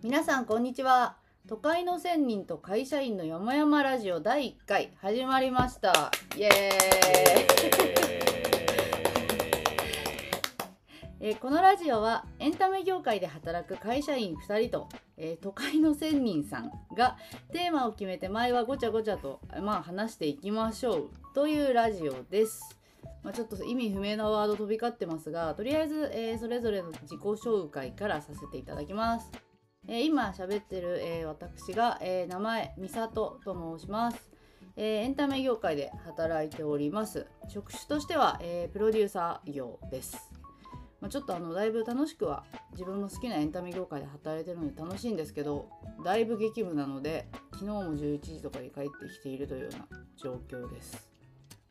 皆さんこんにちは。都会の仙人と会社員の山々ラジオ第1回始まりました。イエーイ、えーこのラジオはエンタメ業界で働く会社員2人と、えー都会の仙人さんがテーマを決めて前はごちゃごちゃと、まあ、話していきましょう。というラジオです。まあ、ちょっと意味不明なワード飛び交ってますがとりあえず、えーそれぞれの自己紹介からさせていただきます。えー今喋ってる、えー私が、えー名前美里と申します。えーエンタメ業界で働いております。職種としては、えプロデューサー業です。まあ、ちょっとあのだいぶ楽しくは自分の好きなエンタメ業界で働いてるので楽しいんですけどだいぶ激務なので昨日も11時とかに帰ってきているというような状況です。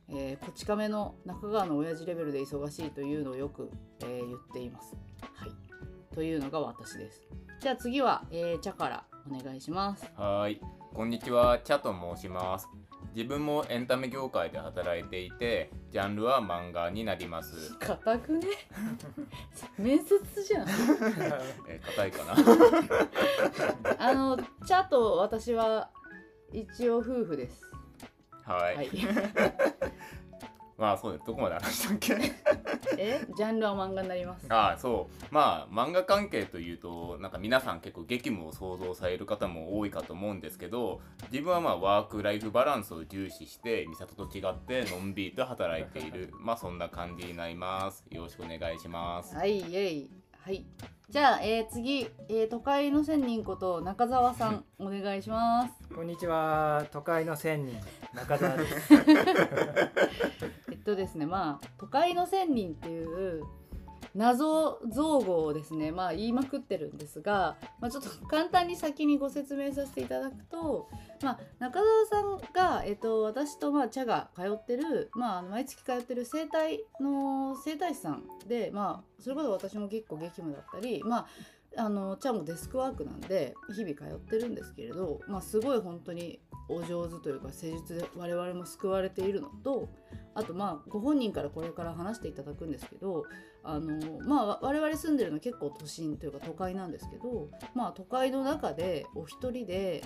えーこち亀の中川の親父レベルで忙しいというのをよく、えー言っています。はい。というのが私です。じゃあ次は、えー、茶からお願いします。はーい、こんにちは、チャと申します。自分もエンタメ業界で働いていて、ジャンルは漫画になります。硬くね？面接じゃん。えー、硬いかな？あの茶と私は一応夫婦です。はい、はい。まあそうです。どこまで話したっけ？え？ジャンルは漫画になります。ああ、そう。まあ漫画関係というと、なんか皆さん結構激務を想像される方も多いかと思うんですけど、自分はまあワークライフバランスを重視して、美里と違ってのんびりと働いている、まあそんな感じになります。よろしくお願いします。はい、イェイ。はい。じゃあ、えー、次、えー、都会の仙人こと中澤さん、お願いします。こんにちは、都会の仙人中澤です。えっとですね、まあ、都会の仙人っていう謎造語をですね、まあ、言いまくってるんですが、まあ、ちょっと簡単に先にご説明させていただくと、まあ、中澤さんが、えっと、私と、まあ、茶が通ってる、まあ、毎月通ってる整体の整体師さんで、まあ、それこそ私も結構激務だったり、まあ、あの茶もデスクワークなんで日々通ってるんですけれど、まあ、すごい本当にお上手というか施術で我々も救われているのとあとまあご本人からこれから話していただくんですけどあのまあ我々住んでるのは結構都心というか都会なんですけどまあ都会の中でお一人で、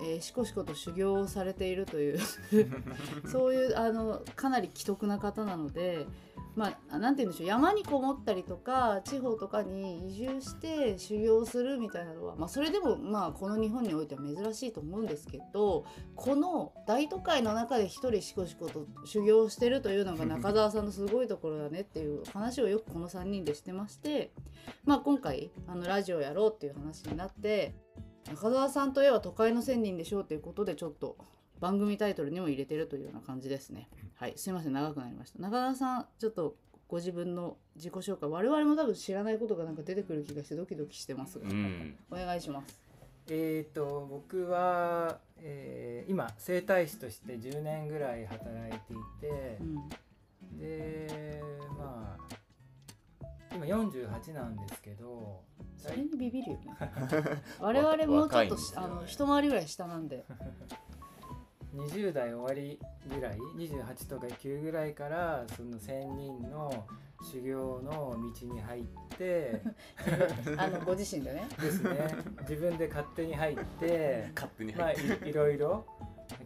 えー、しこしこと修行をされているという そういうあのかなり奇特な方なので。まあ、なんて言うんでしょう山にこもったりとか地方とかに移住して修行するみたいなのは、まあ、それでもまあこの日本においては珍しいと思うんですけどこの大都会の中で一人しこしこと修行してるというのが中澤さんのすごいところだねっていう話をよくこの3人でしてまして、まあ、今回あのラジオやろうっていう話になって中澤さんといえば都会の仙人でしょうということでちょっと番組タイトルにも入れてるというような感じですね。はい、すいません長くなりました。中澤さんちょっとご自分の自己紹介我々も多分知らないことがなんか出てくる気がしてドキドキしてますが、うん。お願いします。えっと僕は、えー今整体師として10年ぐらい働いていてう、ん、でまあ今48なんですけど、それにビビるよね。我々もうちょっとねあの一回りぐらい下なんで。20代終わりぐらい？28とか9ぐらいからその仙人の修行の道に入って あのご自身でね。ですね自分で勝手に入って 勝手にまあ入って。いいろいろ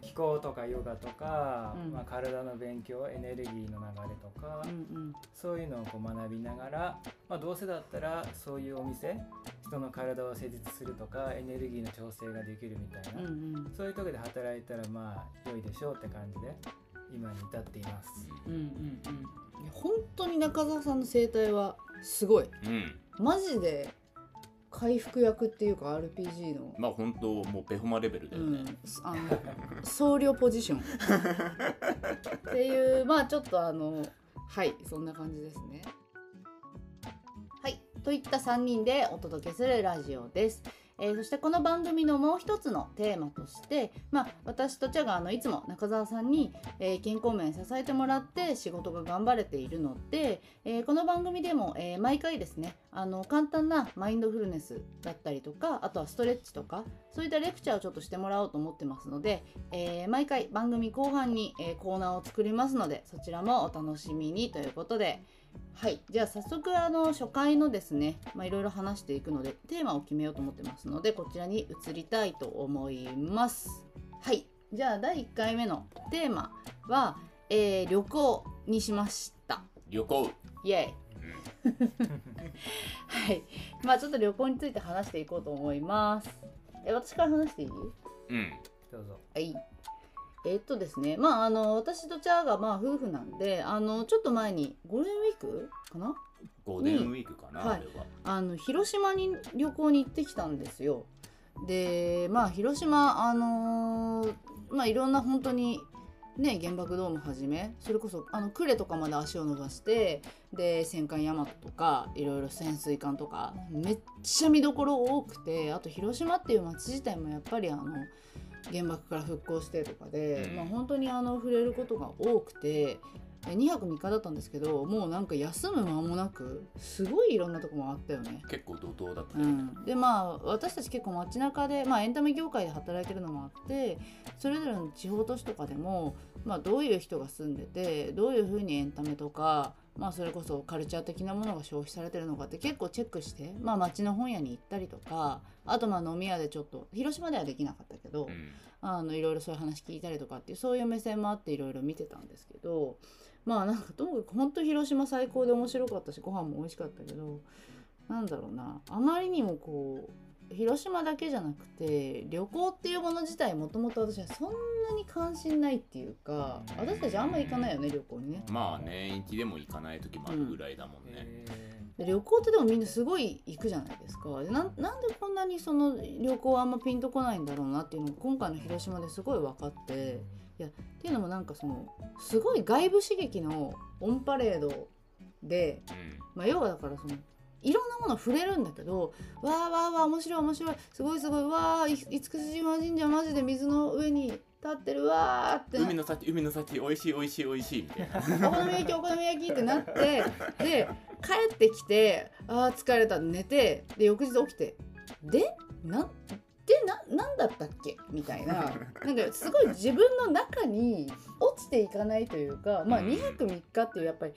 気候とかヨガとか、うんまあ、体の勉強エネルギーの流れとか、うんうんそういうのをこう学びながら、まあ、どうせだったらそういうお店人の体を施術するとかエネルギーの調整ができるみたいな、うんうんそういうところで働いたらまあ良いでしょうって感じで今に至っています。うんうんうん。本当に中澤さんの生態はすごい。うん。マジで回復役っていうか RPG の。まあ本当もうペホマレベルだうんよね。、あの僧侶ポジションっていうまあちょっとあのはいそんな感じですね。はいといった3人でお届けするラジオです。えーそしてこの番組のもう一つのテーマとして、まあ、私とチャがあのいつも中澤さんに、えー健康面支えてもらって仕事が頑張れているので、えーこの番組でも、え毎回ですねあの簡単なマインドフルネスだったりとかあとはストレッチとかそういったレクチャーをちょっとしてもらおうと思ってますので、えー毎回番組後半に、えコーナーを作りますのでそちらもお楽しみにということで、はい。じゃあ早速あの初回のですねまあいろいろ話していくのでテーマを決めようと思ってますのでこちらに移りたいと思います。はい。じゃあ第1回目のテーマは、えー旅行にしました。旅行。イエイ。はい。まあちょっと旅行について話していこうと思います。え私から話していい？うん。どうぞ。はい。えっとですね、まあ、あの、私とチャーが、まあ、夫婦なんで、あの、ちょっと前に、ゴールデンウィークかな？ゴールデンウィークかな、はい。あの、広島に旅行に行ってきたんですよ。で、まあ、広島、あのーまあ、いろんな本当に、ね、原爆ドームはじめそれこそあの呉とかまで足を伸ばしてで戦艦大和とかいろいろ潜水艦とかめっちゃ見どころ多くてあと広島っていう街自体もやっぱりあの原爆から復興してとかで、うん。まあ、本当にあの触れることが多くて2泊3日だったんですけどもうなんか休む間もなくすごいいろんなとこもあったよね。結構怒涛だったね、うん、でまあ私たち結構街中で、まあ、エンタメ業界で働いてるのもあってそれぞれの地方都市とかでも、まあ、どういう人が住んでてどういうふうにエンタメとか、まあ、それこそカルチャー的なものが消費されてるのかって結構チェックして、まあ、街の本屋に行ったりとかあとまあ飲み屋でちょっと広島ではできなかったけど、うん。あのいろいろそういう話聞いたりとかっていうそういう目線もあっていろいろ見てたんですけどまあなんかともかく本当広島最高で面白かったしご飯も美味しかったけどなんだろうなあまりにもこう広島だけじゃなくて旅行っていうもの自体もともと私はそんなに関心ないっていうか私たちあんま行かないよね旅行にね。まあ年一でも行かない時もあるぐらいだもんね、えで旅行ってでもみんなすごい行くじゃないですか。でなんなんでこんなにその旅行はあんまピンとこないんだろうなっていうのが今回の広島ですごい分かって。いやっていうのもなんかそのすごい外部刺激のオンパレードで、まあ、要はだからそのいろんなもの触れるんだけどわーわーわー面白い面白いすごいすごいわーい厳島神社マジで水の上に立ってるわーって海の幸海の幸美味しい美味しい美味しいみたいな。お好み焼きお好み焼きってなってで帰ってきてあー疲れた寝てで翌日起きてでなでななんだったっけ？みたいな。なんかすごい自分の中に落ちていかないというかまあうん。2泊3日っていうやっぱり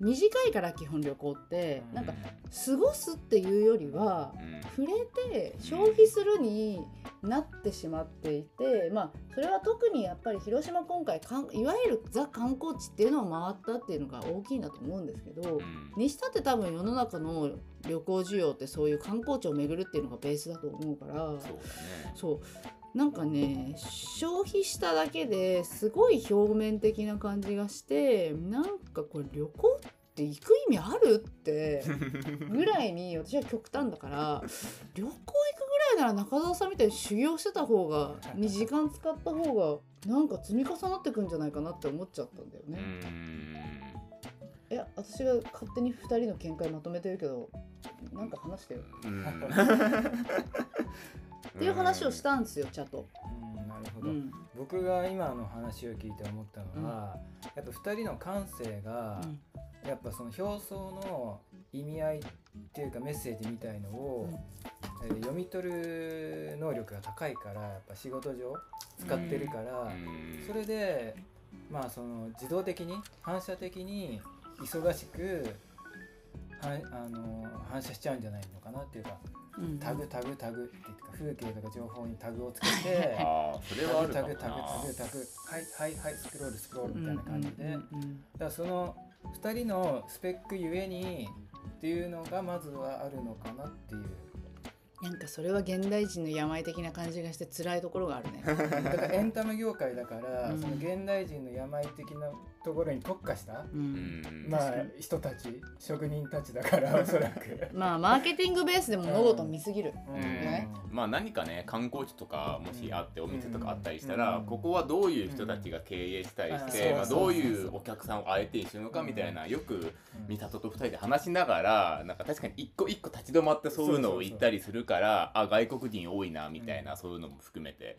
短いから基本旅行ってなんか過ごすっていうよりはうん。触れて消費するになってしまっていてまあそれは特にやっぱり広島今回かんいわゆるザ観光地っていうのを回ったっていうのが大きいんだと思うんですけど、うん。にしたって多分世の中の旅行需要ってそういう観光地を巡るっていうのがベースだと思うからそうだね。そうなんかね消費しただけですごい表面的な感じがしてなんかこれ旅行って行く意味あるってぐらいに 私は極端だから旅行行くぐらいなら中澤さんみたいに修行してた方がに時間使った方がなんか積み重なってくんじゃないかなって思っちゃったんだようね。ん。いや私が勝手に2人の見解まとめてるけどなんか話してよ。うんっていう話をしたんですよちゃんと。うんなるほど、うん。僕が今の話を聞いて思ったのは、やっぱ2人の感性が、やっぱその表層の意味合いっていうかメッセージみたいのを、えー読み取る能力が高いからやっぱ仕事上使ってるから、うん。それでまあその自動的に反射的に忙しくはあの反射しちゃうんじゃないのかなっていうかうんタグタグタグっていうか風景とか情報にタグをつけてそれはあるかもタグタグタグなタグはいはいはいスクロールスクロールみたいな感じで、うんだからその2人のスペックゆえにっていうのがまずはあるのかなっていうなんかそれは現代人の病的な感じがして辛いところがあるね。だからエンタメ業界だから、うんその現代人の病的なところに特化した、ううん。んまあ人たち職人たちだから おそらく。まあマーケティングベースでも物事見すぎる。うん。ね。まあ何かね観光地とかもしあってお店とかあったりしたら、うん。ここはどういう人たちが経営したりして、うん。まあ、どういうお客さんを相手にするのかみたいな、よく美里と二人で話しながらなんか確かに一個一個立ち止まってそういうのを言ったりするからあ外国人多いなみたいな、そういうのも含めて。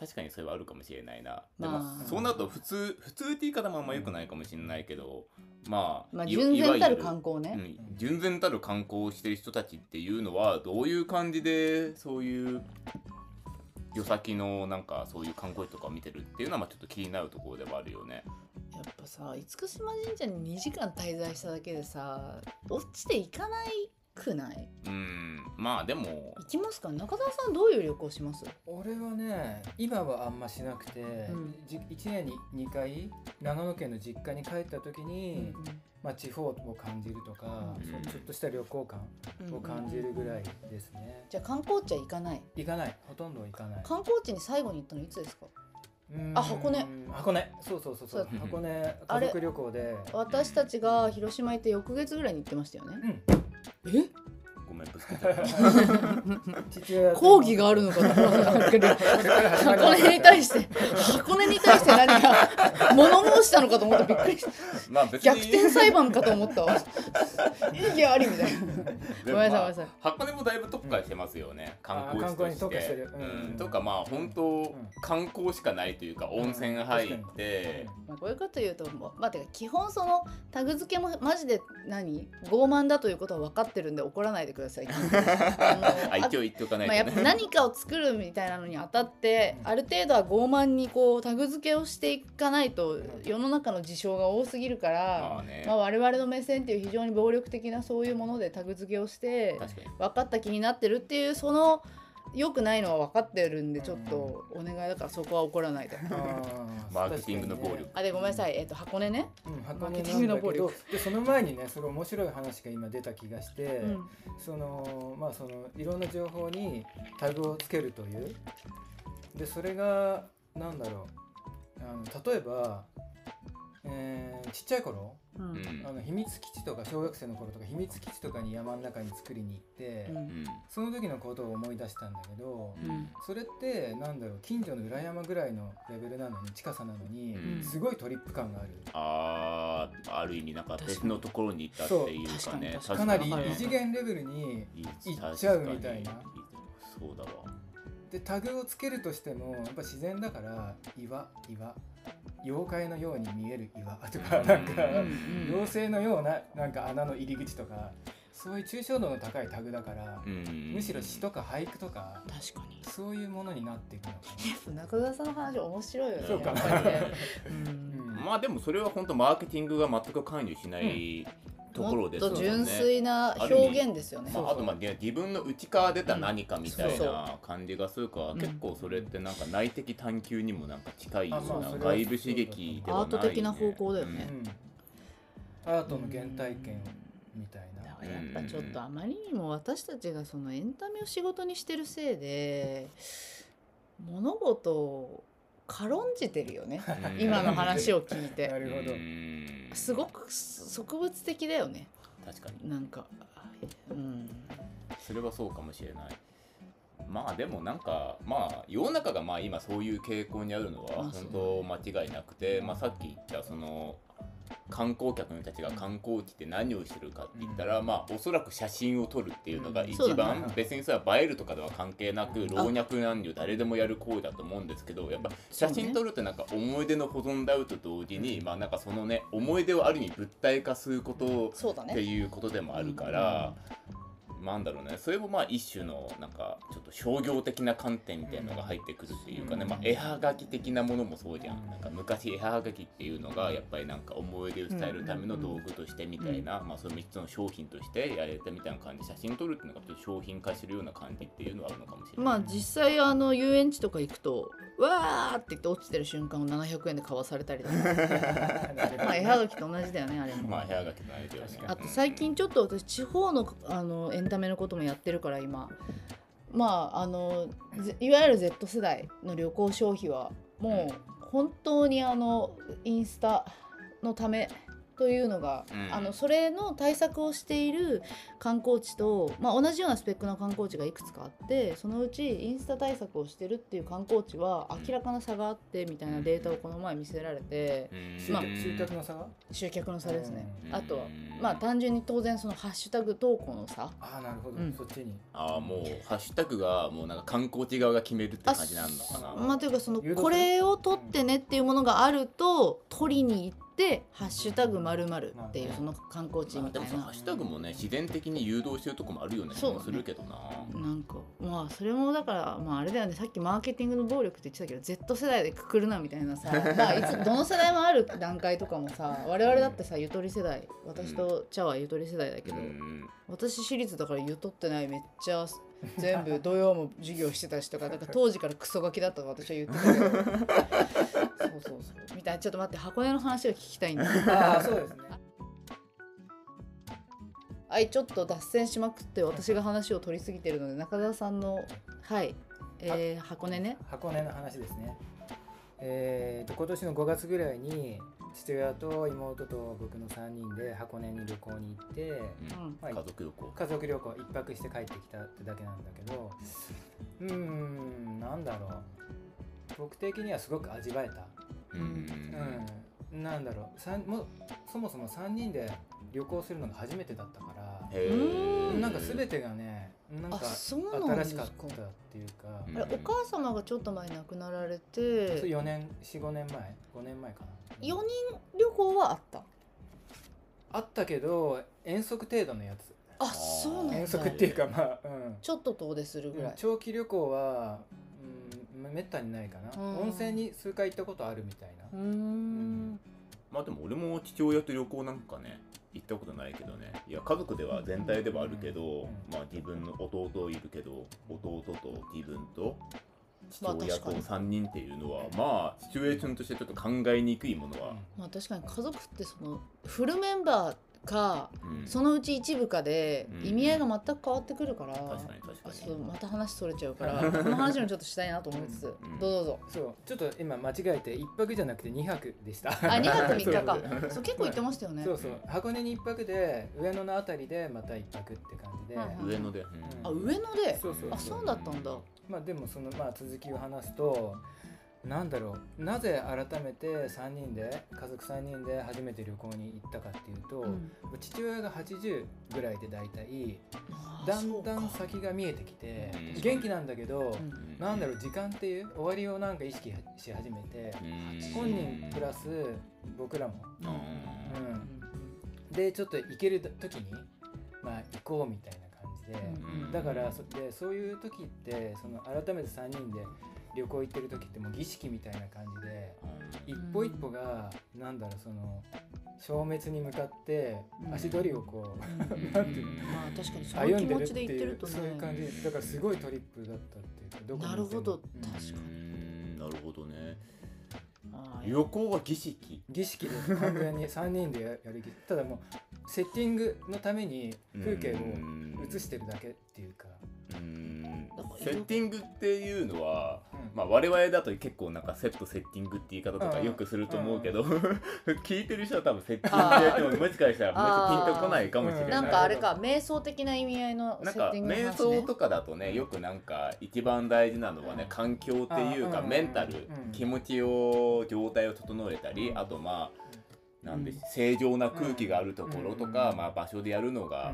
確かにそれはあるかもしれないな。でも、まあそうなると普通普通って言い方もあんま良くないかもしれないけど、まあ、まあい純然たる観光ね。うん、純然たる観光をしてる人たちっていうのはどういう感じでそういう旅先のなんかそういう観光地とかを見てるっていうのはまあちょっと気になるところではあるよね。いやっぱさ厳島神社に2時間滞在しただけでさ落ちていかないくない？うん。まあでも。行きますか？中澤さんどういう旅行します？俺はね今はあんましなくて、ん。じ1年に2回長野県の実家に帰った時に、まあ、地方を感じるとか、うん。ちょっとした旅行感を感じるぐらいですね、じゃあ観光地は行かない？行かない。ほとんど行かない。観光地に最後に行ったのいつですか？あ箱根。箱根。そうそうそうそう。そう。箱根あれ。家族旅行で。私たちが広島行って翌月ぐらいに行ってましたよね。うんえ？つけちゃった父親と講義があるのかと。思ったけど箱根に対して箱根に対して何か物申したのかと思ってびっくりした。まあ別に。逆転裁判かと思ったわ。意義ありみたいな。でごめんなさいまあごめんなさい。箱根もだいぶ特化してますよね、観光地として。とかまあ本当、観光しかないというか温泉入って、まあ、こういうこと言うとまあ、てか基本そのタグ付けもマジで何？傲慢だということは分かってるんで怒らないでくださいあ一応言っておかないまあ、やっとね、ぱ何かを作るみたいなのにあたってある程度は傲慢にこうタグ付けをしていかないと世の中の事象が多すぎるから、まあね。まあ、我々の目線っていう非常に暴力的なそういうものでタグ付けをして分かった気になってるっていうその良くないのは分かってるんでちょっとお願いだからそこは怒らないで。マーケティングの暴力。あでごめんなさい、えっと箱根ね。うん、箱マーケティン根なんだグの暴力。けどでその前にねそれ面白い話が今出た気がして、うん。そのまあそのいろんな情報にタグをつけるという。でそれがなんだろう。あの例えば、えーちっちゃい頃ううん。んあの秘密基地とか小学生の頃とか秘密基地とかに山の中に作りに行って、うん。うんその時のことを思い出したんだけど、うん。それってなんだろう近所の裏山ぐらいのレベルなのに近さなのに、うん。すごいトリップ感がある。あーある意味なんか別のところに。行ったっていうかねかなり異次元レベルに行っちゃうみたいな。そうだわでタグをつけるとしてもやっぱ自然だから岩岩妖怪のように見える岩とかうんなんか妖精のようななんか穴の入り口とかそういう抽象度の高いタグだからうんむしろ詩とか俳句とか確かに。そういうものになっていくのか 中澤さんの話面白いよね。そうか。まあでもそれは本当マーケティングが全く関与しないところですよね。もっと純粋な表現ですよね。まあ、あとまあね自分の内から出た何かみたいな感じがするから、うん。結構それってなんか内的探求にもなんか近いような外部刺激ではない、ね、アート的な方向だよね。うん。アートの原体験みたいな。だからやっぱちょっとあまりにも私たちがそのエンタメを仕事にしてるせいで物事を軽んじてるよね。うん今の話を聞いなてるほど。うん。すごく植物的だよね。確かに。なんかうん。それはそうかもしれない。まあでもなんかまあ世の中がまあ今そういう傾向にあるのはまあ本当間違いなくて、まあ、さっき言ったその観光客の人たちが観光地って何をしてるかって言ったら、まあおそらく写真を撮るっていうのが一番、ね。別にそれは映えるとかでは関係なく老若男女誰でもやる行為だと思うんですけどやっぱ写真撮るってなんか思い出の保存だうと同時に、まあなんかそのね思い出をある意味物体化することっていうことでもあるから、なんだろうね。それもまあ一種のなんかちょっと商業的な観点みたいなのが入ってくるっていうかね、うん。まあ、絵はがき的なものもそうじゃん。なんか昔絵はがきっていうのがやっぱりなんか思い出を伝えるための道具としてみたいな、まあ、その3つの商品としてやれたみたいな感じ写真撮るっていうのがちょっと商品化するような感じっていうのはあるのかもしれない。まあ実際あの遊園地とか行くとわーって言って落ちてる瞬間を700円で買わされたりとか。まあ絵はがきと同じだよねあれも。まあ、絵はがきのあれだよね。あと最近ちょっと私地方のあのエンためのこともやってるから今。まああのいわゆる Z 世代の旅行消費はもう本当にあのインスタのためというのが、うん。あのそれの対策をしている観光地と、まあ、同じようなスペックの観光地がいくつかあってそのうちインスタ対策をしてるっていう観光地は明らかな差があってみたいなデータをこの前見せられてうん。集まあ集客の差が？集客の差ですね。うん。あとはまあ単純に当然そのハッシュタグ投稿の差。ああなるほど、うん。そっちに。ああもうハッシュタグがもうなんか観光地側が決めるって感じなんのかな。まあというかそのこれを取ってねっていうものがあると取りに行ってで「ハッシュタグまるっていうまあその観光地まあみたいな。ハッシュタグもね自然的に誘導してるとこもあるような気もするけどな、なんかまあそれもだからまああれだよね。さっきマーケティングの暴力って言ってたけど Z 世代でくくるなみたいなさ まあいつどの世代もある段階とかもさ我々だってさゆとり世代。私とチャはゆとり世代だけど、うん私私立だからゆとってないめっちゃ全部土曜も授業してたしとかだから当時からクソガキだったと私は言ってた。けどそうそうそう。みたいなちょっと待って箱根の話を聞きたいんだ。ああそうですね。はいちょっと脱線しまくって私が話を取りすぎてるので中澤さんのはい、えー、箱根ね。箱根の話ですね。えー、と今年の5月ぐらいに父親と妹と僕の3人で箱根に旅行に行って、うん。まあ家族旅行。家族旅行1泊して帰ってきたってだけなんだけど うーんなんだろう。僕的にはすごく味わえた。うん。うん。なんだろう。さんもそもそも3人で旅行するのが初めてだったからなんか全てがねなんあか。新しかったっていうか。うん。あれお母様がちょっと前に亡くなられそうて4年45年前。5年前かな。4人旅行はあった？あったけど遠足程度のやつ。あそうなんだ。遠足っていうかまあ、うん。ちょっと遠出するぐらい、長期旅行は、うん、めったにないかな、うん。温泉に数回行ったことあるみたいな、うーん。まあでも俺も父親と旅行なんかね行ったことないけどね。いや家族では全体ではあるけど、うん。まあ自分の弟いるけど弟と自分と父まあ親と確かに。3人っていうのはまあシチュエーションとしてちょっと考えにくいものは、まあ確かに家族ってそのフルメンバーかうん。そのうち一部かでうん。意味合いが全く変わってくるから、確かに確かに。あそうまた話それちゃうから この話もちょっとしたいなと思いつつ、うんどうぞどうぞ。そうちょっと今間違えて1泊じゃなくて2泊でした。あ2泊3日か。そう結構行ってましたよね。そうそう。箱根に1泊で上野のあたりでまた1泊って感じで、うん上野で、うん。あ上野で？そうそう。あそうだったんだ。まあでもそのまあ続きを話すとなんだろう。なぜ改めて3人で家族3人で初めて旅行に行ったかっていうと、うん。父親が80ぐらいで大体あだんだん先が見えてきてうん。元気なんだけど、うん。なんだろう時間っていう終わりをなんか意識し始めてうん。本人プラス僕らも、うん。うん、でちょっと行ける時にまあ行こうみたいな感じで、うん。だからそでそういう時ってその改めて3人で旅行行ってる時ってもう儀式みたいな感じで一歩一歩がなんだろうその消滅に向かってうん。足取りをこう、うん。なんていうの？まあ確かにその歩ん気持ちでるってるとうそういう感ねじ。だからすごいトリップだったっていうかどこになるほど。確かうん。なるほどね。旅行は儀式？儀式で完全に。3人でややる儀ただもうセッティングのために風景を映してるだけっていうか、うん。セッティングっていうのはうん。まあ我々だと結構なんかセットセッティングって言い方とかうん。よくすると思うけど 聞いてる人は多分セッティングって言ってももしかしたらピンとこないかもしれない。なんかあれか瞑想的な意味合いのなんかセッティングの瞑話ね。想とかだとねよくなんか一番大事なのはね環境っていうかうん。メンタルうん。気持ちを状態を整えたりあとまあなんでうん正常な空気があるところとかうん。まあ場所でやるのが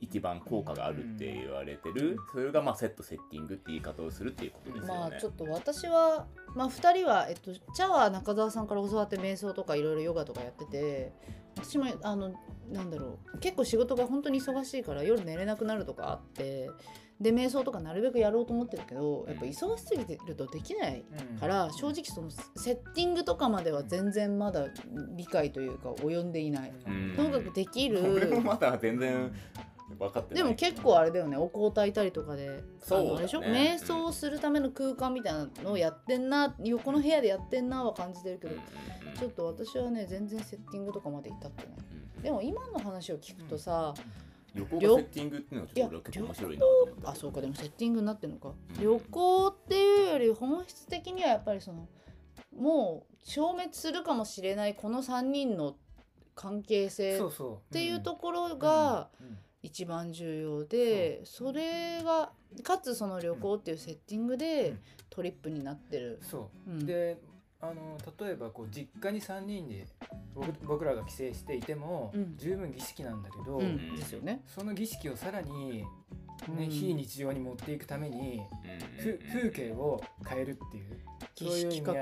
一番効果があるって言われてる。それがまあセットセッティングって言い方をするっていうことですよね。まあちょっと私は、まあ、2人は、えっと、チャは中澤さんから教わって瞑想とかいろいろヨガとかやってて私もあのなんだろう結構仕事が本当に忙しいから夜寝れなくなるとかあってで瞑想とかなるべくやろうと思ってるけどやっぱ忙しすぎてるとできないうん。から正直そのセッティングとかまでは全然まだ理解というか及んでいない。うん。とにかくできる。俺もまだ全然分かってでも結構あれだよね。お香炊いたりとかで。そうでしょ？瞑想するための空間みたいなのをやってんな。横の部屋でやってんなは感じてるけど、ちょっと私はね全然セッティングとかまで至ってない。でも今の話を聞くとさ、旅行がセッティングっていうのはちょっと結構面白いなと思ったあそうか。でもセッティングになってるのか、うん。旅行っていうより本質的にはやっぱりそのもう消滅するかもしれないこの3人の関係性っていうところが、うん一番重要でそれがかつその旅行っていうセッティングうでん。トリップになってる。そう。うん。であの例えばこう実家に3人で僕僕らが帰省していても、うん。十分儀式なんだけど、うん、ですよね。その儀式をさらに、ねうん。非日常に持っていくために、ふ風景を変えるっていう。そういう意味合い。儀式化か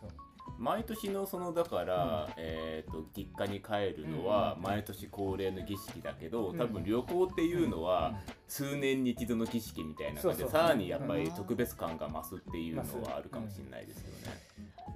そう毎年のそのだから、えー、と実家に帰るのはうん毎年恒例の儀式だけど、うん。多分旅行っていうのは数年に一度の儀式みたいな感じでさらにやっぱりうん。特別感が増すっていうのはあるかもしれないですよね。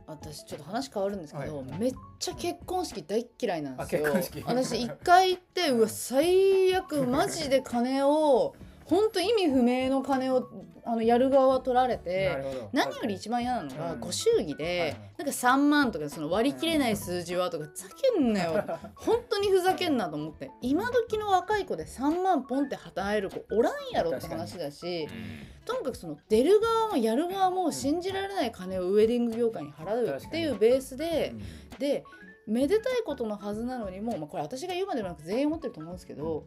私ちょっと話変わるんですけど、はい。めっちゃ結婚式大っ嫌いなんですよあ結婚式。私一回行ってうわ最悪マジで金を本当意味不明の金をあのやる側は取られなて何より一番嫌なのがうんご祝儀はいではい。なんか3万とかその割り切れない数字はとかふざけんなよ。本当にふざけんなと思って。今時の若い子で3万ポンって働える子おらんやろって話だしとにかくその出る側もやる側も信じられない金をウェディング業界に払うっていうベースででめでたいことのはずなのにもう、まあ、これ私が言うまでもなく全員思ってると思うんですけど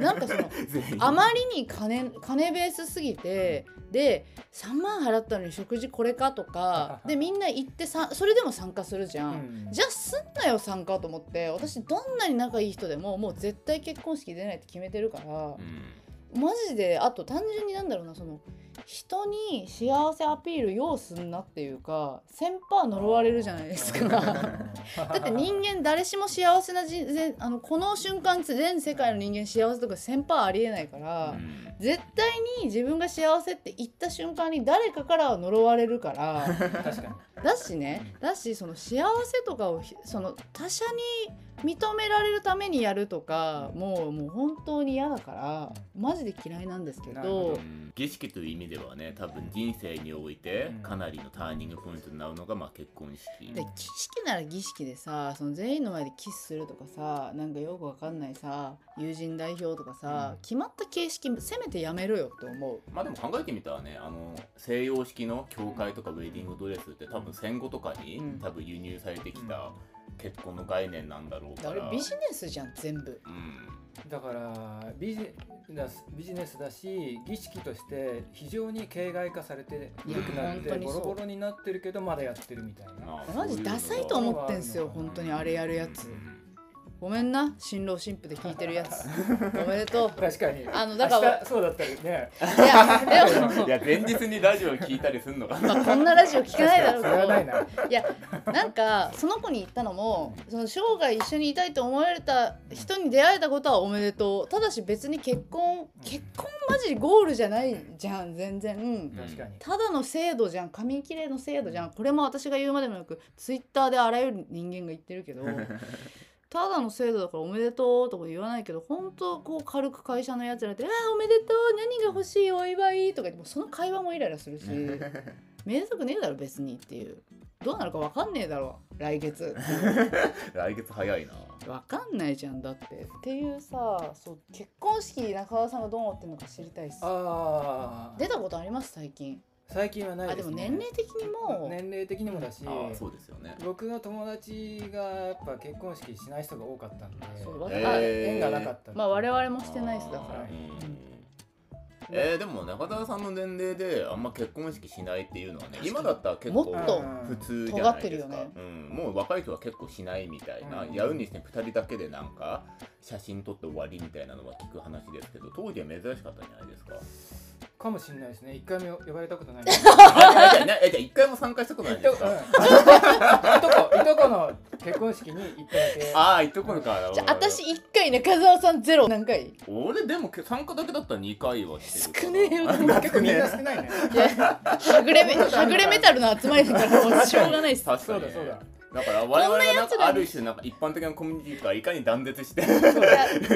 なんかその あまりに金金ベースすぎてで3万払ったのに食事これかとかでみんな行ってさそれでも参加するじゃん。うん。じゃあすんなよ参加と思って私どんなに仲いい人でももう絶対結婚式出ないって決めてるからうん。マジであと単純になんだろうなその人に幸せアピール要すんなっていうか1000%呪われるじゃないですか。だって人間誰しも幸せな人全あのこの瞬間全世界の人間幸せとか1000%ありえないから、うん絶対に自分が幸せって言った瞬間に誰かからは呪われるから 確かにだしねだしその幸せとかをひその他者に認められるためにやるとかもうもう本当に嫌だからマジで嫌いなんですけどどうん儀式という意味ではね多分人生においてうん。かなりのターニングポイントになるのがまあ結婚式。で儀式なら儀式でさその全員の前でキスするとかさなんかよくわかんないさ友人代表とかさ、うん。決まった形式せめてやめろよって思う。まあでも考えてみたらねあの西洋式の教会とかウェディングドレスって多分戦後とかに、うん。多分輸入されてきた結婚の概念なんだろうから。あれビジネスじゃん全部。うんだからビジだビジネスだし儀式として非常に形骸化されて古くなってボロボロになってるけどまだやってるみたいなまあマジダサいと思ってんすよ本当にあれやるやつ。ごめんな新郎新婦で聞いてるやつ。おめでと。う。確かに。あのだからそうだったりね。いやでもいや前日にラジオ聞いたりするのかな。まあこんなラジオ聞かないだろうけど。いやなんかその子に言ったのもその生涯一緒にいたいと思われた人に出会えたことはおめでとう。ただし別に結婚結婚マジゴールじゃないじゃん全然。確かに。ただの制度じゃん。紙切れの制度じゃん。これも私が言うまでもなくツイッターであらゆる人間が言ってるけどただの制度だからおめでとうとか言わないけど本当こう軽く会社のやつらで「ああおめでとう何が欲しいお祝い」とか言ってもうその会話もイライラするしめでたくねえだろ別に。っていうどうなるか分かんねえだろ来月。来月早いな。分かんないじゃんだって。っていうさそう結婚式中川さんがどう思ってるのか知りたいっす。ああ出たことあります最近最近はないあでね。ですも年齢的にも。年齢的にもだしああそうですよね。僕の友達がやっぱ結婚式しない人が多かったんでそう縁がなかったまあ我々もしてないっすだから。えー、でも中田さんの年齢であんま結婚式しないっていうのはね今だったら結構もっと普通じゃ尖ないですか、ってるよね。うん、もう若い人は結構しないみたいな、うん。やるにしても2人だけでなんか写真撮って終わりみたいなのは聞く話ですけど当時は珍しかったんじゃないですか？かもしれないですね。一回も呼ばれたことない。えじゃあ一回も参加したことないん。いとこいとこの結婚式に行っただけ。ああいっとこのか。じゃあ私1回中澤さんゼロ何回？俺でも参加だけだったら2回はしてる少ねえよ。結構みんな少ないね。いやはぐれめはぐれメタルの集まりだからもうしょうがないっすそうだそうだだから我々はなんかある種なんか一般的なコミュニティからいかに断絶して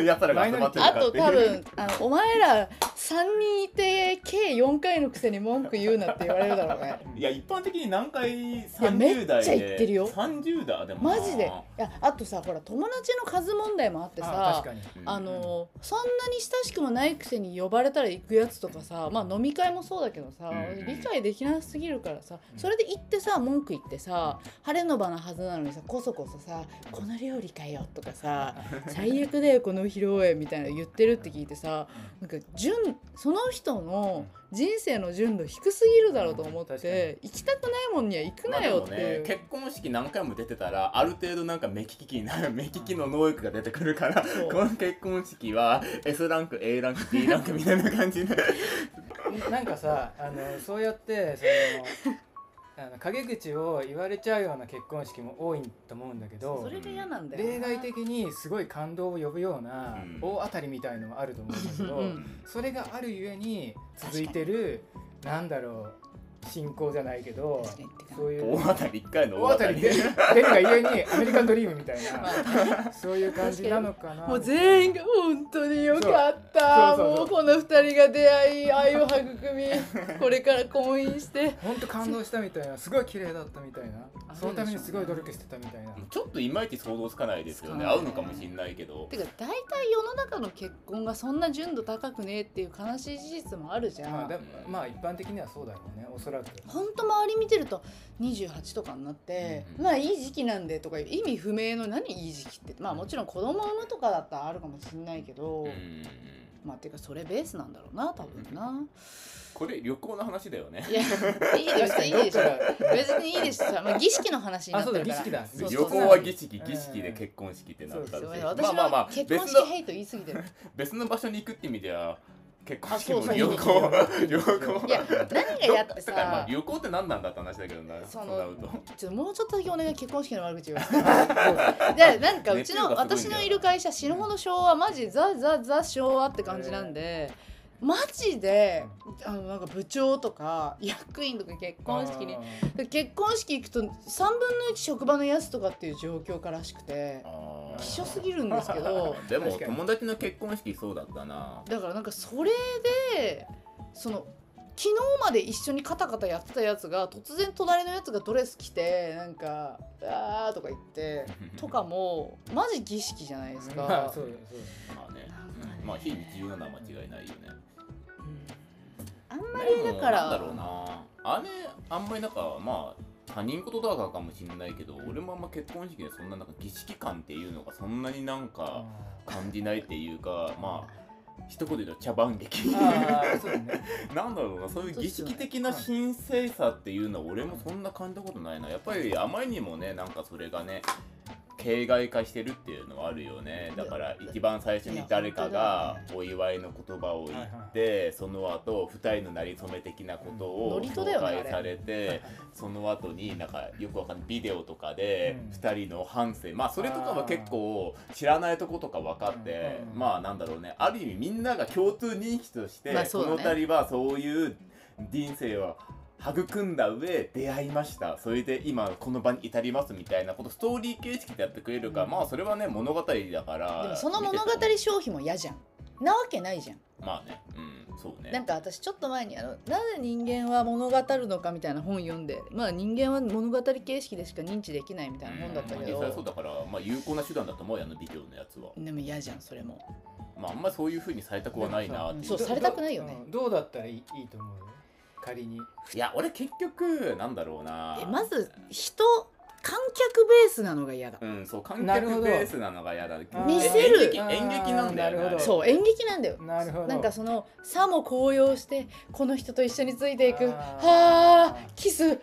やつらが集まってるかあとっていう。多分あのお前ら3人いて計4回のくせに文句言うなって言われるだろうね。いや一般的に何回やめっ30代ちゃ言でってるよ。30代でも。なマジで。いやあとさほら友達の数問題もあってあさ確かに。うん。あのそんなに親しくもないくせに呼ばれたら行くやつとかさまあ飲み会もそうだけどさ、うん理解できなすぎるからさうんそれで行ってさ文句言ってさ晴れの場なはずなのにさこそこそさ「この料理かよ」とかさ「最悪だよこの披露宴」みたいなの言ってるって聞いてさなんか順その人の人生の純度低すぎるだろうと思って行きたくないもんには行くまあなよっていう。結婚式何回も出てたらある程度なんか目利きになる目利きの能力が出てくるからこの結婚式は S ランク A ランク B ランクみたいな感じで。なんかさあのそうやってそのあの陰口を言われちゃうような結婚式も多いと思うんだけどそれが嫌なんだよな。例外的にすごい感動を呼ぶようなうん。大当たりみたいのもあると思うんだけど、うん。それがあるゆえに続いてるなんだろう信仰じゃないけどそういう。大当たり1回の大当たり。で出るがゆえにアメリカンドリームみたいな。そういう感じなのかな。もう全員が本当によかった。もうこの二人が出会い愛を育みこれから婚姻して。本当感動したみたいな。すごい綺麗だったみたいな。あそのためにすごい努力してたみたいな。ちょっといまいち想像つかないですよね。合うのかもしれないけど。てか大体世の中の結婚がそんな純度高くねえっていう悲しい事実もあるじゃん、まあでもまあ一般的にはそうだろうね。おそらく。ほんと周り見てると28とかになって、うん。まあいい時期なんでとか意味不明の何いい時期ってまあもちろん子供産むとかだったらあるかもしれないけど、うん。まあていうかそれベースなんだろうな多分な。これ旅行の話だよね。いやいいですいいです別にいいですさ、まあ、儀式の話になってるから。あそうだ儀式だ。旅そうそう。行は儀式儀式で結婚式ってなったそうら私まあまあまあは結別の婚式ヘイト言い過ぎてる。別の場所に行くって意味では結婚式も旅行 旅行。いや何がやって だからまあさ旅行って何なんだって話だけどなそそうのなると。ちょっともうちょっとだけお願い結婚式の悪口言わせてでなんかうちの私のいる会社死ぬほど昭和。マジザザザ昭和って感じなんでマジであのなんか部長とか役員とか結婚式に。で結婚式行くと3分の1職場のやつとかっていう状況からしくて希少すぎるんですけど。でも友達の結婚式そうだったな。だからなんかそれでその昨日まで一緒にカタカタやってたやつが突然隣のやつがドレス着てなんか「あー」とか言ってとかもマジ儀式じゃないですか。まあそうだよそうまあねまあ非日常なのは間違いないよね。あんまりだから。なんだろうな。あれあんまりなんかまあ他人事だからかもしれないけど俺もあんま結婚式でそんななんか儀式感っていうのがそんなになんか感じないっていうかまあ一言で言うと茶番劇。ああそうだね。なんだろうなそういう儀式的な神聖さっていうのは俺もそんな感じたことないな。やっぱりあまりにもねなんかそれがね形骸化してるっていうのはあるよね。だから一番最初に誰かがお祝いの言葉を言ってその後二人のなりそめ的なことを紹介されてその後になんかよくわかんないビデオとかでうん。二人の反省。まあそれとかは結構知らないとことか分かってうん。まあなんだろうね。ある意味みんなが共通認識としてこの二人はそういう人生を育んだ上出会いました。それで今この場に至りますみたいなことストーリー形式でやってくれるか。ら、うん。まあそれはね物語だから。でもその物語消費も嫌じゃん。なわけないじゃん。まあね。うんそうね。なんか私ちょっと前にあの「なぜ人間は物語るのか」みたいな本読んでまあ人間は物語形式でしか認知できないみたいな本だったけうんまあ実際そうど、だから、まあ、有効な手段だと思うよあのビデオのやつは、でも嫌じゃんそれも。まあ、あんまりそういうふうにされたくはないなってそうされたくないよね。うんどうだったらいいいいと思う？仮に。いや俺結局なんだろうな。えまず人観客ベースなのが嫌だ。うんそう観なるほど。客ベースなのが嫌だ。見せる。演劇演劇なんだよねあーなるほど。そう演劇なんだよ。なるほど。なんかそのさも高揚してこの人と一緒についていくあー。はあキスわ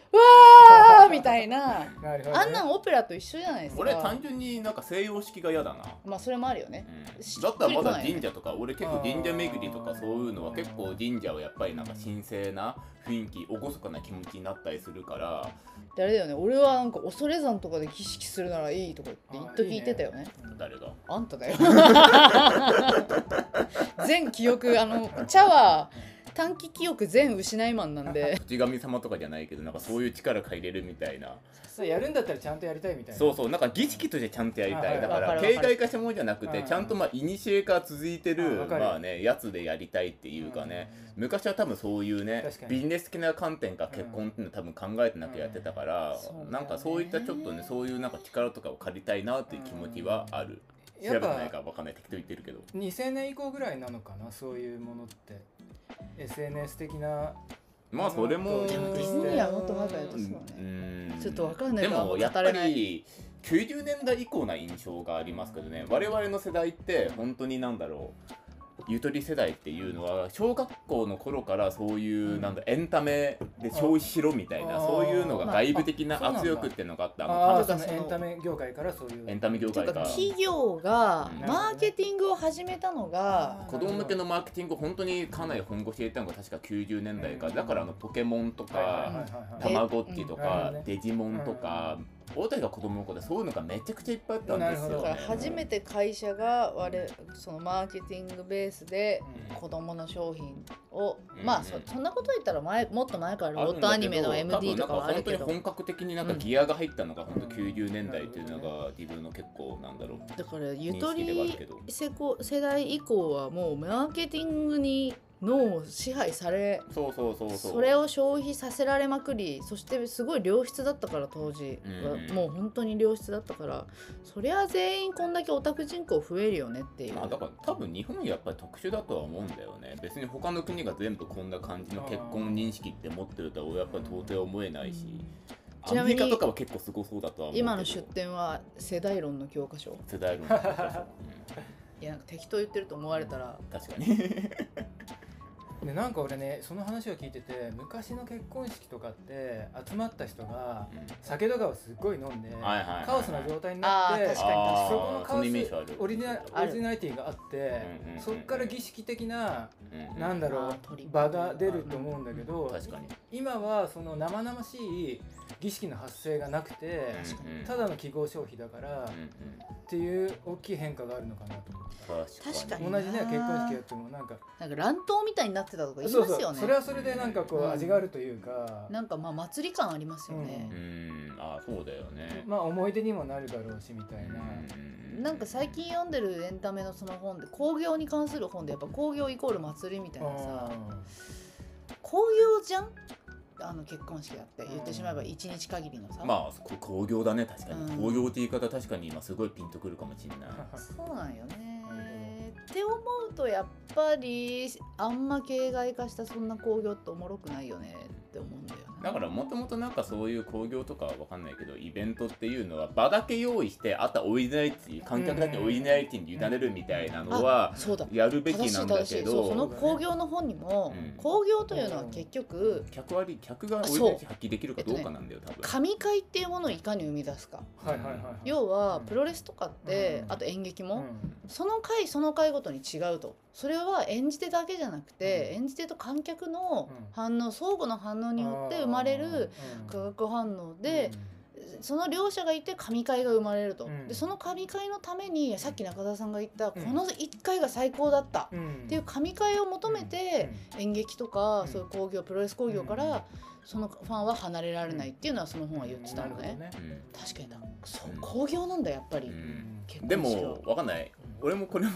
ーみたいな。なるほどね。あんなんオペラと一緒じゃないですか。俺単純になんか西洋式が嫌だな。まあそれもあるよね。うん。だったらまだ神社とか俺結構神社巡りとかそういうのは結構神社はやっぱりなんか神聖な雰囲気厳かな気持ちになったりするから。であれだよね。俺はなんか恐山とかで儀式するならいいとか言って一時言ってたよね。誰が？あんただよ。全記憶あの茶は短期記憶全失いマンなんで。土神様とかじゃないけどなんかそういう力借りれるみたいな。そうやるんだったらちゃんとやりたいみたいな。そうそうなんか儀式としてちゃんとやりたはいいだから形骸化したものじゃなくてうん。ちゃんとまあ古から続いてある。まあねやつでやりたいっていうかね。昔は多分そういうねビジネス的な観点から結婚っていうの多分考えてなくやってたからそうだよねなんかそういったちょっとねそういうなんか力とかを借りたいなっていう気持ちはある。調やっぱべてないから分かんない。適当言ってるけど。2000年以降ぐらいなのかなそういうものって SNS 的な。まあそれも。でもディズニーはもっと前からやってそうね。うん。ちょっとわかんない。でもやっぱり90年代以降な印象がありますけどね。我々の世代って本当になんだろうゆとり世代っていうのは小学校の頃からそういうなんだエンタメで消費しろみたいな、そういうのがまあ外部的な圧力っていうのがあってあのエンタメ業界からそういう。エンタメ業ていうか界が企業がうん。マーケティングを始めたのが子供向けのマーケティングを本当にかなり本腰入れたのが確か90年代か。うん。だからあのポケモンとかたたまごっちとかデジモンとか大谷が子供の頃でそういうのがめちゃくちゃいっぱいあったんですよ。初めて会社が我そのマーケティングベースでうん。子供の商品を、うん。まあそそんなこと言ったら前もっと前からあロットアニメの MD とかはあるけど。本当に本格的になんかギアが入ったのが本当90年代っていうのが自分の結構なんだろう。だからゆ認とり識ではあるけど。世こ世代以降はもうマーケティングに脳を支配されそうそうそうそう。それを消費させられまくりそしてすごい良質だったから当時は、うん。もう本当に良質だったからそりゃ全員こんだけオタク人口増えるよねっていう。まあだから多分日本やっぱり特殊だとは思うんだよね。別に他の国が全部こんな感じの結婚認識って持ってるとは俺やっぱり到底思えないし。ちなみにアメリカとかは結構すごそうだとは思うけど。今の出典は世代論の教科書。世代論の教科書。うん。いやなんか適当言ってると思われたら。確かにでなんか俺ねその話を聞いてて昔の結婚式とかって集まった人が酒とかをすっごい飲んでカオスな状態になってそこのカオスオリジナオリジナリティがあってそっから儀式的ななんだろう場が出ると思うんだけど今はその生々しい儀式の発生がなくてただの記号消費だからっていう大きい変化があるのかなと思って。確かに同じね結婚式やってもなんか。なんか乱闘みたいになってたとか言いそうますよね。そうそれはそれでなんかこううん味があるというか。なんかまあ祭り感ありますよね。う、ん。ああそうだよね。まあ思い出にもなるだろうしみたいな。うん。なんか最近読んでるエンタメのその本で工業に関する本でやっぱ工業イコール祭りみたいなさ。工業じゃん？あの結婚式だって言ってしまえば一日限りのさ、まあこ工業だね確かに。うん。工業って言い方確かに今すごいピンとくるかもしれない。そうなんよね。って思うとやっぱりあんま形骸化したそんな工業っておもろくないよねって思うんだよねだからもともとなんかそういう興行とかは分かんないけどイベントっていうのは場だけ用意してあとはオリジナリティ観客だけオリジナリティに委ねるみたいなのはそうだ。やるべきないんだけいそのど工業の本にも、うん。工業というのは結局客割り客がオリジそう。ナリティ発揮できるかどうかなんだよ多分。神会っていうものをいかに生み出すか。はいはいはいはい。要はうんプロレスとかって、うん。あと演劇も、うん。その回その回ごとに違うとそれは演じ手だけじゃなくて、うん。演じ手と観客のうん。反応相互の反応によって生まれる化学反応で、その両者がいて神回が生まれると、うん。でその神回のためにさっき中澤さんが言った、うん。この1回が最高だった。っていう神回を求めて、演劇とか、うん。そういう工業プロレス工業から、うん。そのファンは離れられないっていうのはその本は言ってたのね,、確かにだそううん工業なんだやっぱり、でも分かんない俺もこれも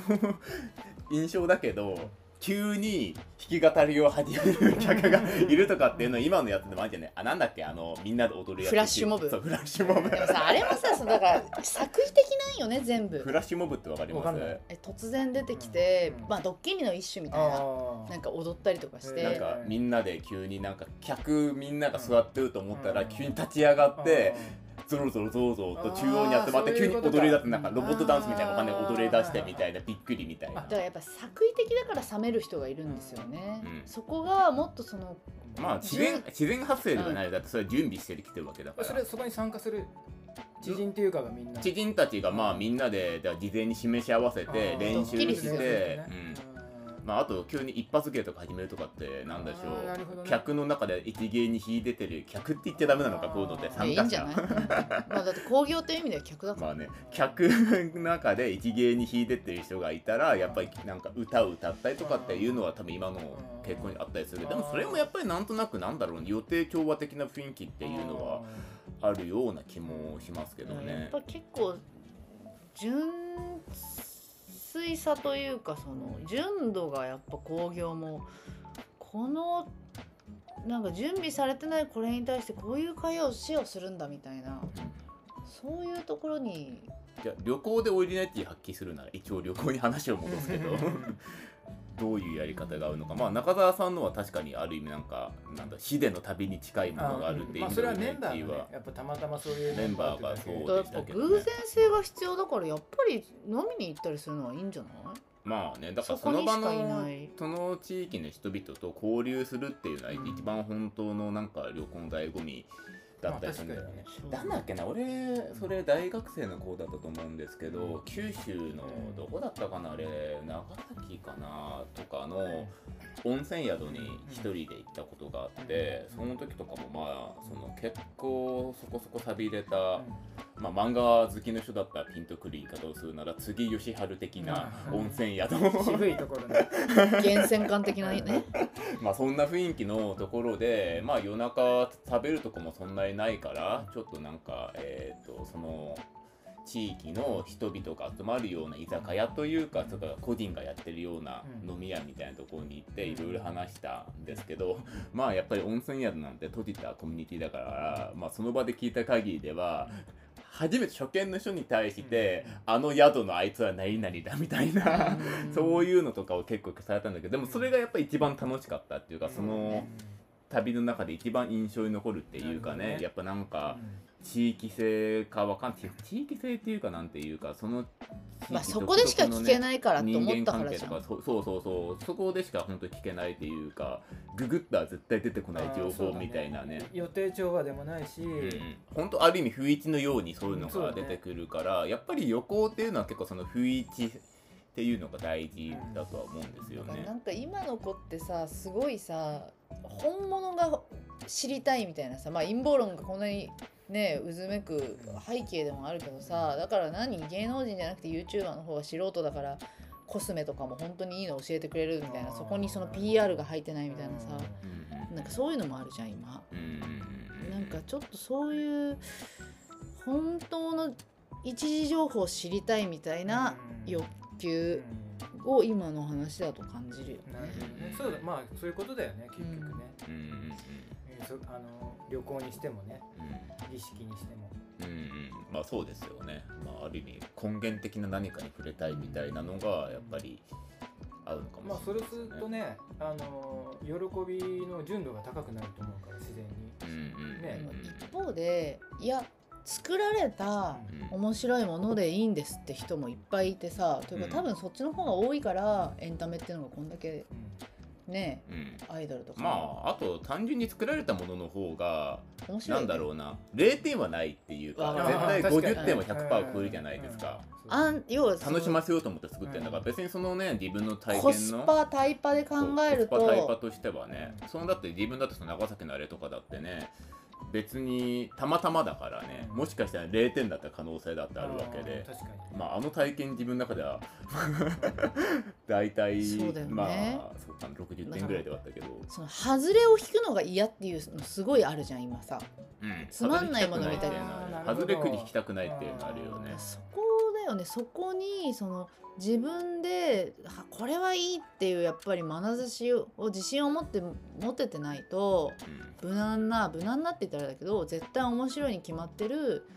印象だけど急に弾き語りを始める客がいるとかっていうの今のやつでもあるんじゃない？あなんだっけ？あのみんなで踊るやつ。フラッシュモブ。そうフラッシュモブ。でもさあれもさそのだから作為的なんよね全部。フラッシュモブってわかります？わかんない。え突然出てきて、うん。まあドッキリの一種みたいななんか踊ったりとかして、えなんかみんなで急になんか客みんなが座ってると思ったらうん。急に立ち上がってゾロゾロゾロゾロと中央に集まって急に踊り出すなんかロボットダンスみたいなわかんないあー踊り出してみたいなびっくりみたいな。だからやっぱ作為的だから冷める人がいるんですよね、うん。そこがもっとそのまあ自然自然発生ではない。だってそれは準備してきてるわけだから。それそこに参加する知人っていうかがみんな。知人たちがまあみんなで事前に示し合わせて練習してうんまあ、あと急に一発芸とか始めるとかってなんだしょう。ね。客の中で一芸に秀でてる客って言っちゃダメなのかこういうのって参加いいんじゃ者ない？まあだって工業という意味では客だから、まあね客の中で一芸に秀でてる人がいたらやっぱりなんか歌を歌ったりとかっていうのは多分今の結婚にあったりする。けどでもそれもやっぱりなんとなくなんだろう。予定調和的な雰囲気っていうのはあるような気もしますけどやっねぱ。結構純粋さというかその純度がやっぱ工業もこのなんか準備されてないこれに対してこういう会話をシェアするんだみたいなそういうところに。じゃ旅行でオリジナリティ発揮するなら一応旅行に話を戻すけど。どういうやり方があるのか。まあ中澤さんのは確かにある意味なんかなんだ死での旅に近いものがあるっていうまあそれはメンバーがね。は。やっぱたまたまそういうメンバーがそうやっぱ偶然性が必要だからやっぱり飲みに行ったりするのはいいんじゃない？まあねだからその場いのないその地域の人々と交流するっていうのはうん。一番本当のなんか旅行の醍醐味だったりするんだよね。なんだっけな俺それ大学生の子だったと思うんですけど九州のどこだったかなあれ長崎かなとかの温泉宿に一人で行ったことがあってその時とかもまあその結構そこそこ寂れた、まあ、漫画好きの人だったらピンとくる言い方をするなら次吉春的な温泉宿。渋いところね。源泉館的なね。まあそんな雰囲気のところでまあ夜中食べるとこもそんなにないからちょっとなんかえっ、とその地域の人々が集まるような居酒屋というかとか個人がやってるような飲み屋みたいなところに行っていろいろ話したんですけど まあやっぱり温泉宿なんて閉じたコミュニティだからまあその場で聞いた限りでは初めて初見の人に対してあの宿のあいつは何々だみたいなそういうのとかを結構されたんだけどでもそれがやっぱり一番楽しかったっていうかその旅の中で一番印象に残るっていうかねねやっぱなんか地域性かわかんない地域性っていうかなんていうかその地域まあそこでしか聞けいないからって人思っ間関係たからじゃん。とかそうそうそうそうそこでしか本当聞けないっていうかググったら絶対出てこない情報みたいなね。予定調和でもないし、うん本当ある意味不意打ちのようにそういうのが出てくるから、やっぱり旅行っていうのは結構その不意打ちっていうのが大事だとは思うんですよね。なんか今の子ってさすごいさ本物が知りたいみたいなさまあ陰謀論がこんなにね渦めく背景でもあるけどさだから何？芸能人じゃなくて YouTuber の方が素人だからコスメとかも本当にいいの教えてくれるみたいなそこにその PR が入ってないみたいなさなんかそういうのもあるじゃん今。なんかちょっとそういう本当の一時情報を知りたいみたいな欲求を今の話だと感じるよなるね。ほどね。そうだまあそういうことだよね結局ね、あの旅行にしてもね儀式にしても。うんうん。うんまあそうですよね、まあ、ある意味根源的な何かに触れたいみたいなのがやっぱりあるのかまあもしれないそれするとねあの喜びの純度が高くなると思うから自然に。うんうんうんね。一方でいや作られたうん。面白いものでいいんですって人もいっぱいいてさといううん。か多分そっちの方が多いからエンタメっていうのがこんだけねうん。アイドルとか。まああと単純に作られたものの方が面白い、ね、なんだろうな。0点はないっていうか絶対確かに。50点は100%超えるじゃないですか。あん要は楽しませようと思って作ってるんだからうん。別にそのね自分の体コ験のスパタイパで考えるコスパタイパととしてはね。うんそのだって自分だってその長崎のあれとかだってね別にたまたまだからねうん。もしかしたら0点だった可能性だってあるわけでまああの体験自分の中では 大体そうだよね。まあそうかな60点ぐらいではあったけど、その外れを引くのが嫌っていうのすごいあるじゃん今さ。うん。つまんないもの見たり外れくじ引きたくないっていうのあるよね。そこだよね。そこにその自分であこれはいいっていうやっぱり眼差しを自信を持って持ててないと無難な無難なって言ったらだけど絶対面白いに決まってる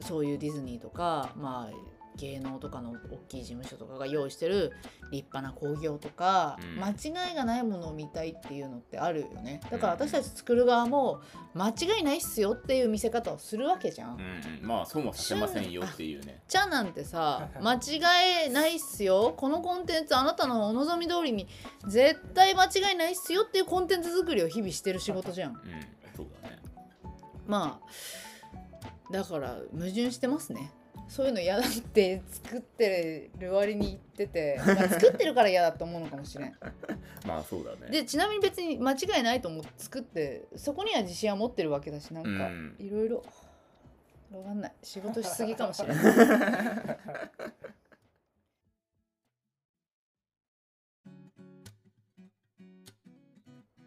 そういうディズニーとかまあ芸能とかの大きい事務所とかが用意してる立派な興行とか、うん。間違いがないものを見たいっていうのってあるよね。だから私たち作る側も間違いないっすよっていう見せ方をするわけじゃん。うんうん、まあそうもさせませんよっていうね。ちゃなんてさ 間違いないっすよ。このコンテンツあなたのお望み通りに絶対間違いないっすよっていうコンテンツ作りを日々してる仕事じゃん。うん。そうだね。まあだから矛盾してますねそういうの嫌だって作ってる割に言ってて、まあ、作ってるから嫌だと思うのかもしれん。まあそうだね。でちなみに別に間違いないと思って作ってそこには自信は持ってるわけだしなんかうん。いろいろわかんない。仕事しすぎかもしれない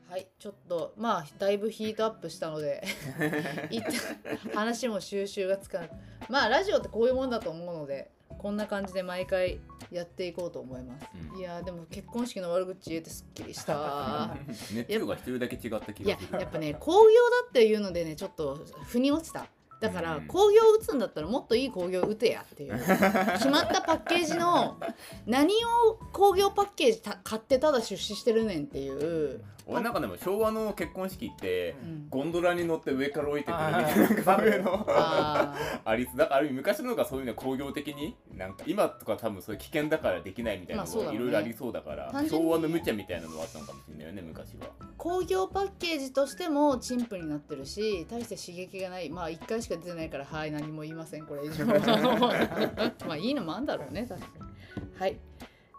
はいちょっとまあだいぶヒートアップしたので 話も収集がつかないまあラジオってこういうもんだと思うのでこんな感じで毎回やっていこうと思います、うん。いやーでも結婚式の悪口言えてすっきりした。熱量が一人だけ違った気がするやっぱね興行だっていうのでねちょっと腑に落ちた。だからうん。工業打つんだったらもっといい工業打てやっていう 決まったパッケージの何を工業パッケージた買ってただ出資してるねんっていう、俺なんかでも昭和の結婚式ってうん。ゴンドラに乗って上から降りてくるみたいなういうの。あありだからある意味昔の方がそういうの工業的になんか今とか多分そういう危険だからできないみたいなのがいろいろありそうだから昭和の無茶みたいなのはあったのかもしれないよね昔は。ー工業パッケージとしても陳腐になってるし大して刺激がない。まあ1回しか出てないからはい何も言いませんこれ以上。まあいいのもあんだろうね確かに。はい。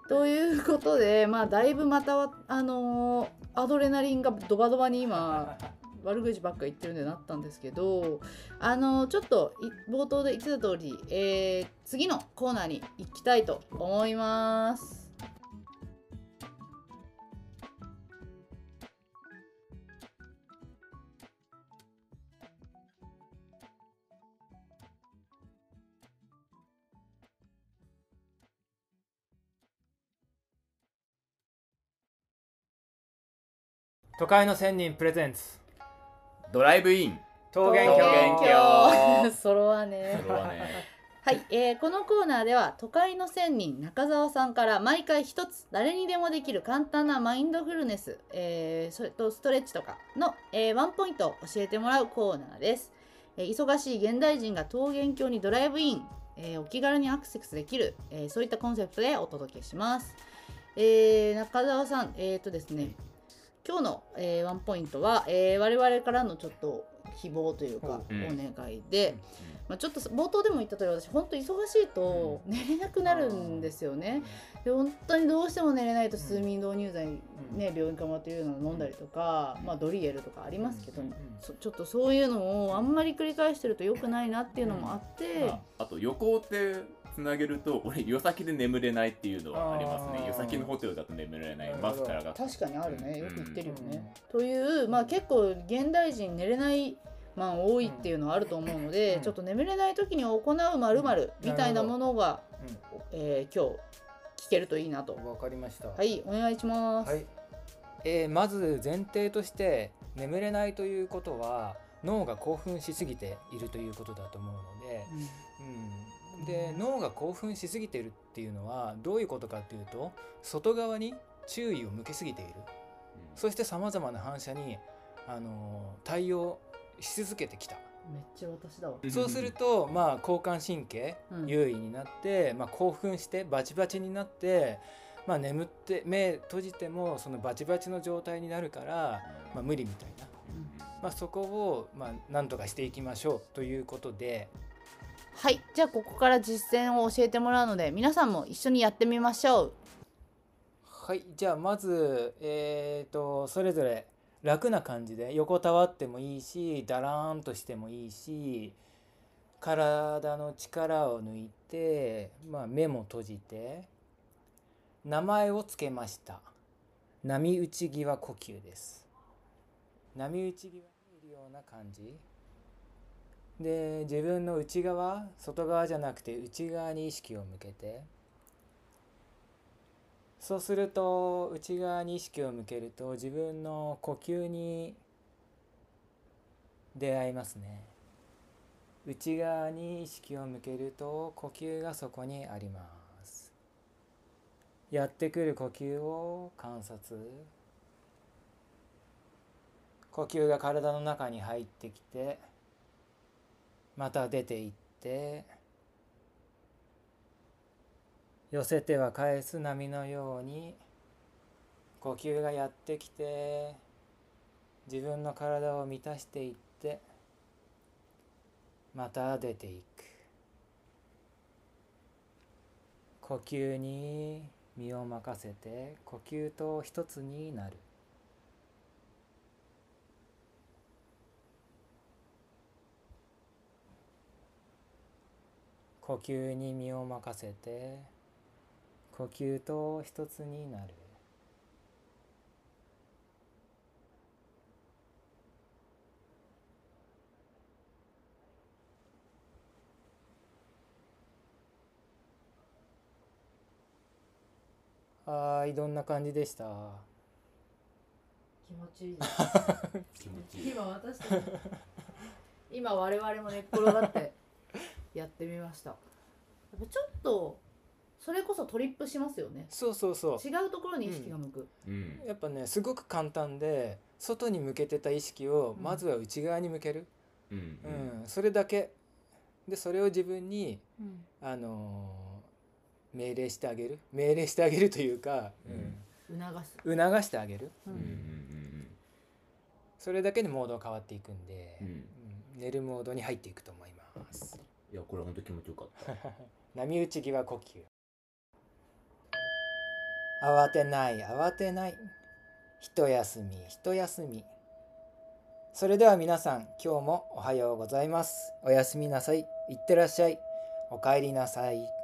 ということでまあだいぶまたはあのーアドレナリンがドバドバに今 悪口ばっか言ってるんでなったんですけどあのちょっとい冒頭で言ってた通り、えー次のコーナーに行きたいと思います。都会の仙人プレゼンツ。ドライブイン。桃源桃郷源郷。それはね。それはね。はい、えーこのコーナーでは都会の仙人中澤さんから毎回一つ誰にでもできる簡単なマインドフルネス、えーそれとストレッチとかの、えーワンポイントを教えてもらうコーナーです、えー忙しい現代人が桃源郷にドライブイン、えーお気軽にアクセスできる、えーそういったコンセプトでお届けします、えー中澤さんえっ、とですね今日の、えーワンポイントは、えー我々からのちょっと希望というか、う。ん。お願いで、まあ、ちょっと冒頭でも言った通り私本当忙しいと寝れなくなるんですよね。で本当にどうしても寝れないと睡眠導入剤、ね病院からもらっていうのを飲んだりとか、まあ、ドリエルとかありますけど、ちょっとそういうのをあんまり繰り返してると良くないなっていうのもあって、ああと旅行ってつなげると俺夜先で眠れないっていうのはありますね。夜先のホテルだと眠れない。マスカラが。確かにあるね。よく言ってるよね。うん。という、まあ、結構現代人寝れないまあ多いっていうのはあると思うので、うん。ちょっと眠れない時に行うまるまるみたいなものが、うえー今日聞けるといいなと。んわかりました。はい、お願いします。はい、えーまず前提として眠れないということは脳が興奮しすぎているということだと思うので、うん、で脳が興奮しすぎているっていうのはどういうことかっていうと外側に注意を向けすぎている。そしてさまざまな反射に、あのー対応し続けてきた、めっちゃ私だわ。うんそうすると、まあ、交感神経うん。優位になって、まあ、興奮してバチバチになって、まあ、眠って目閉じてもそのバチバチの状態になるから、まあ、無理みたいな、まあ、そこを、まあ、なんとかしていきましょうということではい、じゃあここから実践を教えてもらうので、皆さんも一緒にやってみましょう。はい。じゃあまずえー、とそれぞれ楽な感じで横たわってもいいしだらーんとしてもいいし体の力を抜いて、まあ、目も閉じて名前をつけました。波打ち際呼吸です。波打ち際にいるような感じ。で自分の内側外側じゃなくて内側に意識を向けて。そうすると内側に意識を向けると自分の呼吸に出会いますね。内側に意識を向けると呼吸がそこにあります。やってくる呼吸を観察。呼吸が体の中に入ってきてまた出ていって寄せては返す波のように呼吸がやってきて自分の体を満たしていってまた出ていく。呼吸に身を任せて呼吸と一つになる。呼吸に身を任せて呼吸と一つになる。はいどんな感じでした？気持ちいいです。気持ちいい。今私たち今我々も寝っ転がってやってみました。やっぱちょっとそれこそトリップしますよね。そうそうそう。違うところに意識が向く、うん。やっぱねすごく簡単で外に向けてた意識をうん。まずは内側に向ける、うん。うん。それだけ。でそれを自分に、うん。あのー命令してあげる。命令してあげるというか、促す、うん。促してあげる。ううんうんんそれだけでモードが変わっていくんで、うんうん。うん。寝るモードに入っていくと思いますいやこれ本当気持ちよかった。波打ち際呼吸。慌てない慌てない。一休み一休み。それでは皆さん今日もおはようございます。おやすみなさい。いってらっしゃい。おかえりなさい。